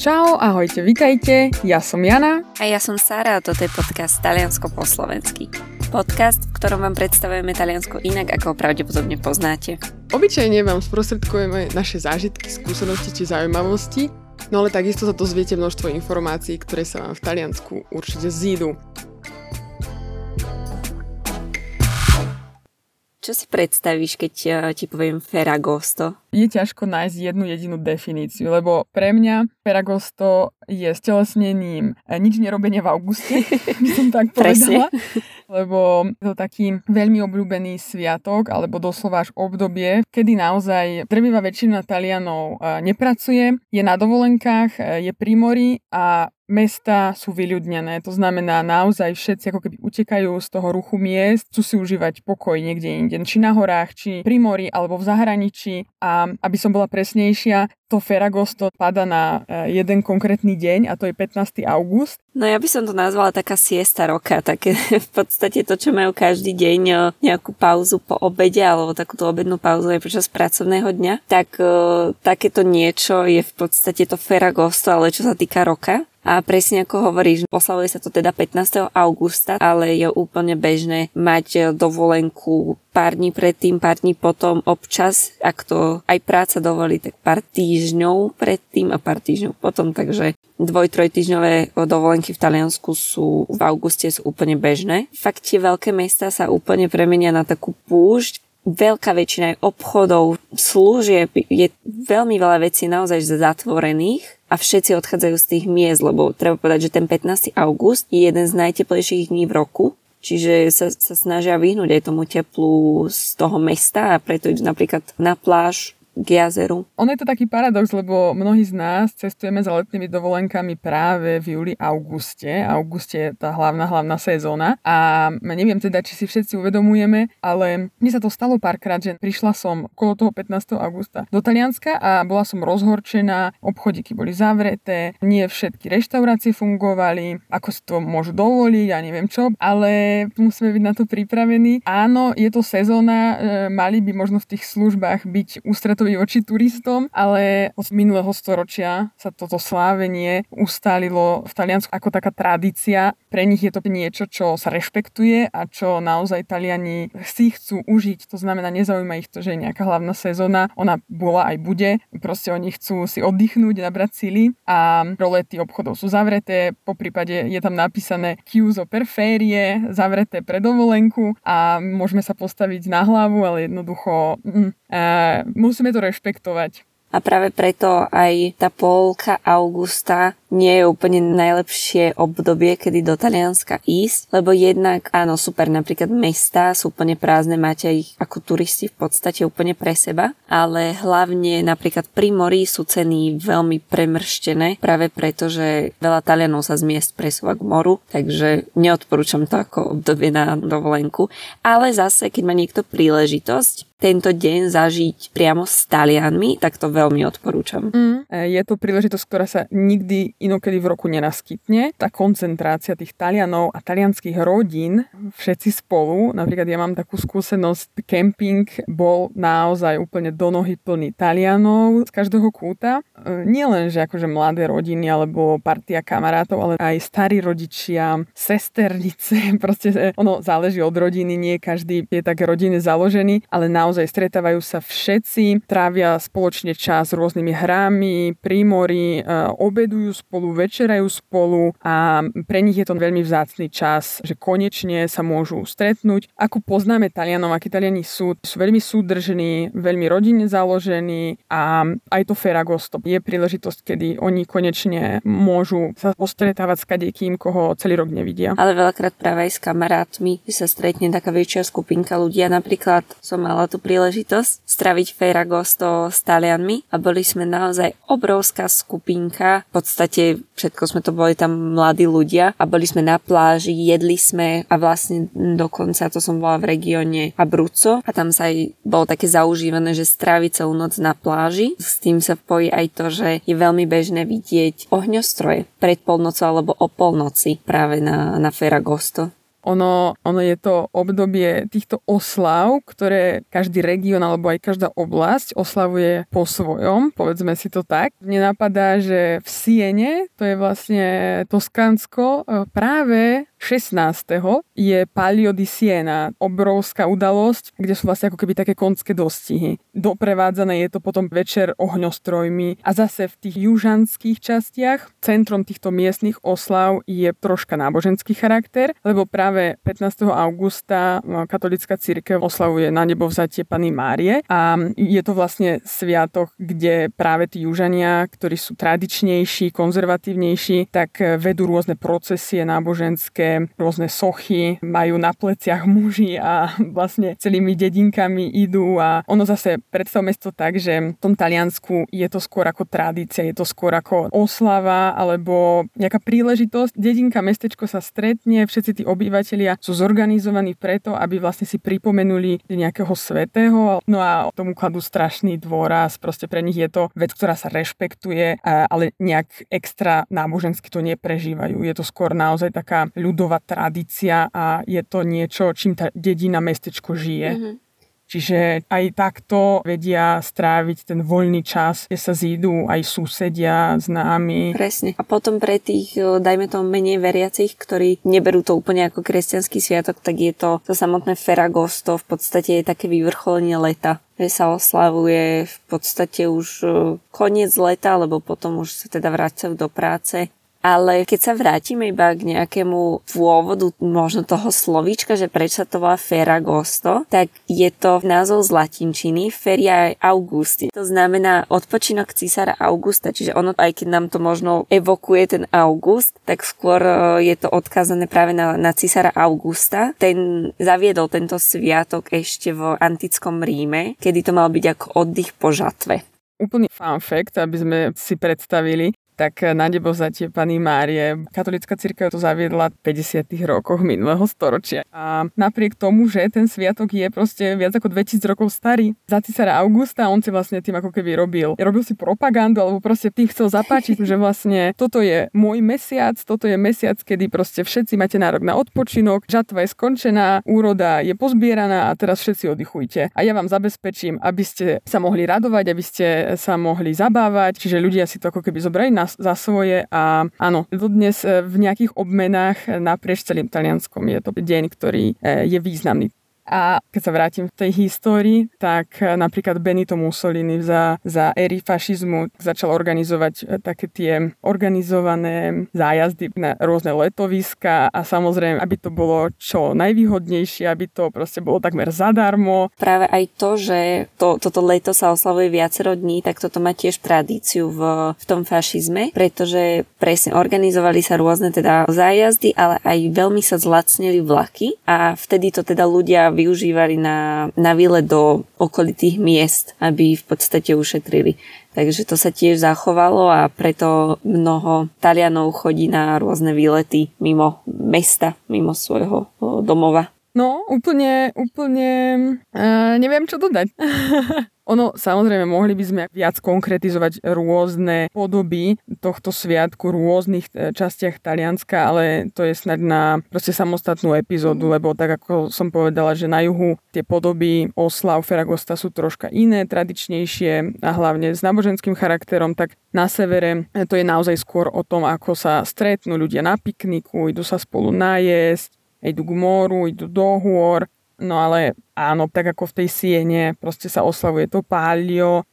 Čau, ahojte, vitajte, ja som Jana. A ja som Sara a toto je podcast Taliansko po slovensky. Podcast, v ktorom vám predstavujeme Taliansko inak, ako ho pravdepodobne poznáte. Obyčajne vám sprostredkujeme naše zážitky, skúsenosti či zaujímavosti, no ale takisto sa dozviete množstvo informácií, ktoré sa vám v Taliansku určite zídu. Čo si predstavíš, keď eh, ti poviem Ferragosto? Je ťažko nájsť jednu jedinú definíciu, lebo pre mňa Ferragosto je stelesnením eh, nič nerobenia v auguste, by som tak povedala. lebo je to taký veľmi obľúbený sviatok, alebo doslova až obdobie, kedy naozaj drvivá väčšina Talianov eh, nepracuje, je na dovolenkách, je pri mori a mesta sú vyľudnené. To znamená, naozaj všetci ako keby utekajú z toho ruchu miest, chcú si užívať pokoj niekde inde, či na horách, či pri mori, alebo v zahraničí. A aby som bola presnejšia, to Ferragosto pada na e, jeden konkrétny deň a to je 15. august. No ja by som to nazvala taká siesta roka, také v podstate to, čo majú každý deň e, nejakú pauzu po obede alebo takúto obednú pauzu aj počas pracovného dňa, tak uh, takéto niečo je v podstate to Ferragosto, ale čo sa týka roka. A presne ako hovoríš, oslavuje sa to teda 15. augusta, ale je úplne bežné mať e, dovolenku pár dní predtým, pár dní potom, občas, ak to aj práca dovolí, tak pár týždňov predtým a pár týždňov potom, takže dvoj, troj týždňové dovolenky v Taliansku sú v auguste sú úplne bežné. Fakt tie veľké mesta sa úplne premenia na takú púšť, veľká väčšina obchodov, služieb, je veľmi veľa vecí naozaj zatvorených a všetci odchádzajú z tých miest, lebo treba povedať, že ten 15. august je jeden z najteplejších dní v roku, čiže sa, sa snažia vyhnúť aj tomu teplu z toho mesta a preto idú napríklad na pláž k jazeru. Ono je to taký paradox, lebo mnohí z nás cestujeme za letnými dovolenkami práve v júli, auguste. Auguste je tá hlavná, hlavná sezóna. A neviem teda, či si všetci uvedomujeme, ale mi sa to stalo párkrát, že prišla som okolo toho 15. augusta do Talianska a bola som rozhorčená, obchodíky boli zavreté, nie všetky reštaurácie fungovali, ako si to môžu dovoliť, ja neviem čo, ale musíme byť na to pripravení. Áno, je to sezóna, e, mali by možno v tých službách byť ústretové svetový voči turistom, ale od minulého storočia sa toto slávenie ustálilo v Taliansku ako taká tradícia. Pre nich je to niečo, čo sa rešpektuje a čo naozaj Taliani si chcú užiť. To znamená, nezaujíma ich to, že je nejaká hlavná sezóna. Ona bola aj bude. Proste oni chcú si oddychnúť, nabrať sily a rolety obchodov sú zavreté. Po prípade je tam napísané chiuso per ferie, zavreté pre dovolenku a môžeme sa postaviť na hlavu, ale jednoducho mm, uh, musíme to rešpektovať. A práve preto aj tá polka augusta nie je úplne najlepšie obdobie, kedy do Talianska ísť, lebo jednak, áno, super, napríklad mesta sú úplne prázdne, máte ich ako turisti v podstate úplne pre seba, ale hlavne napríklad pri mori sú ceny veľmi premrštené, práve preto, že veľa Talianov sa z miest presúva k moru, takže neodporúčam to ako obdobie na dovolenku. Ale zase, keď má niekto príležitosť, tento deň zažiť priamo s Talianmi, tak to veľmi odporúčam. Mm. Je to príležitosť, ktorá sa nikdy inokedy v roku nenaskytne. Tá koncentrácia tých Talianov a talianských rodín, všetci spolu, napríklad ja mám takú skúsenosť, kemping bol naozaj úplne do nohy plný Talianov z každého kúta. E, nie len, že akože mladé rodiny alebo partia kamarátov, ale aj starí rodičia, sesternice, proste e, ono záleží od rodiny, nie každý je tak rodine založený, ale naozaj stretávajú sa všetci, trávia spoločne čas rôznymi hrami, pri mori, e, obedujú spolu, večerajú spolu a pre nich je to veľmi vzácný čas, že konečne sa môžu stretnúť. Ako poznáme Talianov, akí Taliani sú, sú veľmi súdržní, veľmi rodine založení a aj to Ferragosto je príležitosť, kedy oni konečne môžu sa postretávať s kadekým, koho celý rok nevidia. Ale veľakrát práve aj s kamarátmi sa stretne taká väčšia skupinka ľudí. Napríklad som mala tú príležitosť straviť Ferragosto s Talianmi a boli sme naozaj obrovská skupinka. V podstate podstate všetko sme to boli tam mladí ľudia a boli sme na pláži, jedli sme a vlastne dokonca to som bola v regióne Abruzzo a tam sa aj bolo také zaužívané, že strávi celú noc na pláži. S tým sa pojí aj to, že je veľmi bežné vidieť ohňostroje pred polnocou alebo o polnoci práve na, na Ferragosto. Ono, ono je to obdobie týchto oslav, ktoré každý región alebo aj každá oblasť oslavuje po svojom, povedzme si to tak. Mne napadá, že v Siene, to je vlastne Toskánsko, e, práve 16. je Palio di Siena, obrovská udalosť, kde sú vlastne ako keby také konské dostihy. Doprevádzané je to potom večer ohňostrojmi a zase v tých južanských častiach centrom týchto miestnych oslav je troška náboženský charakter, lebo práve 15. augusta katolická církev oslavuje na nebo vzatie Pany Márie a je to vlastne sviatok, kde práve tí južania, ktorí sú tradičnejší, konzervatívnejší, tak vedú rôzne procesie náboženské rôzne sochy, majú na pleciach muži a vlastne celými dedinkami idú a ono zase predstavme si to tak, že v tom Taliansku je to skôr ako tradícia, je to skôr ako oslava alebo nejaká príležitosť. Dedinka, mestečko sa stretne, všetci tí obyvateľia sú zorganizovaní preto, aby vlastne si pripomenuli nejakého svetého, no a tomu kladú strašný dôraz, proste pre nich je to vec, ktorá sa rešpektuje, ale nejak extra nábožensky to neprežívajú. Je to skôr naozaj taká ľudová ľudová tradícia a je to niečo, čím tá dedina, mestečko žije. Mm-hmm. Čiže aj takto vedia stráviť ten voľný čas, kde sa zídu aj susedia, známi. Presne. A potom pre tých, dajme to menej veriacich, ktorí neberú to úplne ako kresťanský sviatok, tak je to to samotné Ferragosto, v podstate je také vyvrcholenie leta že sa oslavuje v podstate už koniec leta, lebo potom už sa teda vracajú do práce ale keď sa vrátime iba k nejakému pôvodu možno toho slovíčka, že prečo to volá Ferragosto, tak je to názov z latinčiny Feria Augusti. To znamená odpočinok císara Augusta, čiže ono, aj keď nám to možno evokuje ten August, tak skôr e, je to odkázané práve na, na císara Augusta. Ten zaviedol tento sviatok ešte v antickom Ríme, kedy to mal byť ako oddych po žatve úplný fun fact, aby sme si predstavili, tak na nebo zatie Pany Márie. Katolická církev to zaviedla v 50. rokoch minulého storočia. A napriek tomu, že ten sviatok je proste viac ako 2000 rokov starý, za císara Augusta on si vlastne tým ako keby robil. Robil si propagandu, alebo proste tým chcel zapáčiť, že vlastne toto je môj mesiac, toto je mesiac, kedy proste všetci máte nárok na odpočinok, žatva je skončená, úroda je pozbieraná a teraz všetci oddychujte. A ja vám zabezpečím, aby ste sa mohli radovať, aby ste sa mohli zabávať, čiže ľudia si to ako keby zobrali na za svoje a áno, dodnes e, v nejakých obmenách naprieč celým Talianskom je to deň, ktorý e, je významný. A keď sa vrátim v tej histórii, tak eh, napríklad Benito Mussolini za, za éry fašizmu začal organizovať eh, také tie organizované zájazdy na rôzne letoviska a samozrejme, aby to bolo čo najvýhodnejšie, aby to proste bolo takmer zadarmo. Práve aj to, že to, toto leto sa oslavuje viacero dní, tak toto má tiež tradíciu v, v tom fašizme, pretože presne organizovali sa rôzne teda zájazdy, ale aj veľmi sa zlacnili vlaky a vtedy to teda ľudia využívali na, na výlet do okolitých miest, aby v podstate ušetrili. Takže to sa tiež zachovalo a preto mnoho Talianov chodí na rôzne výlety mimo mesta, mimo svojho domova. No, úplne, úplne uh, neviem, čo dodať. Ono, samozrejme, mohli by sme viac konkretizovať rôzne podoby tohto sviatku v rôznych e, častiach Talianska, ale to je snad na proste samostatnú epizódu, lebo tak ako som povedala, že na juhu tie podoby oslav Ferragosta sú troška iné, tradičnejšie a hlavne s náboženským charakterom, tak na severe to je naozaj skôr o tom, ako sa stretnú ľudia na pikniku, idú sa spolu najesť, idú k moru, idú do hôr, no ale áno, tak ako v tej Siene, proste sa oslavuje to Palio,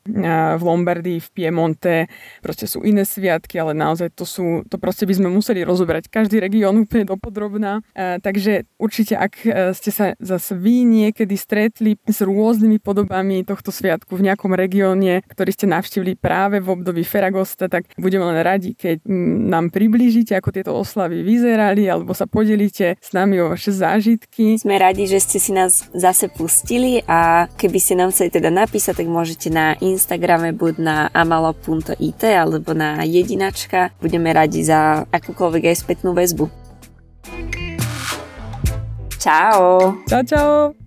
v Lombardii, v Piemonte, proste sú iné sviatky, ale naozaj to sú, to proste by sme museli rozoberať každý región úplne dopodrobná. Takže určite, ak e, ste sa zase vy niekedy stretli s rôznymi podobami tohto sviatku v nejakom regióne, ktorý ste navštívili práve v období Feragosta, tak budeme len radi, keď nám priblížite, ako tieto oslavy vyzerali, alebo sa podelíte s nami o vaše zážitky. Sme radi, že ste si nás zase pustili a keby ste nám chceli teda napísať, tak môžete na Instagrame buď na amalo.it alebo na jedinačka. Budeme radi za akúkoľvek aj spätnú väzbu. Čau. Čau, čau.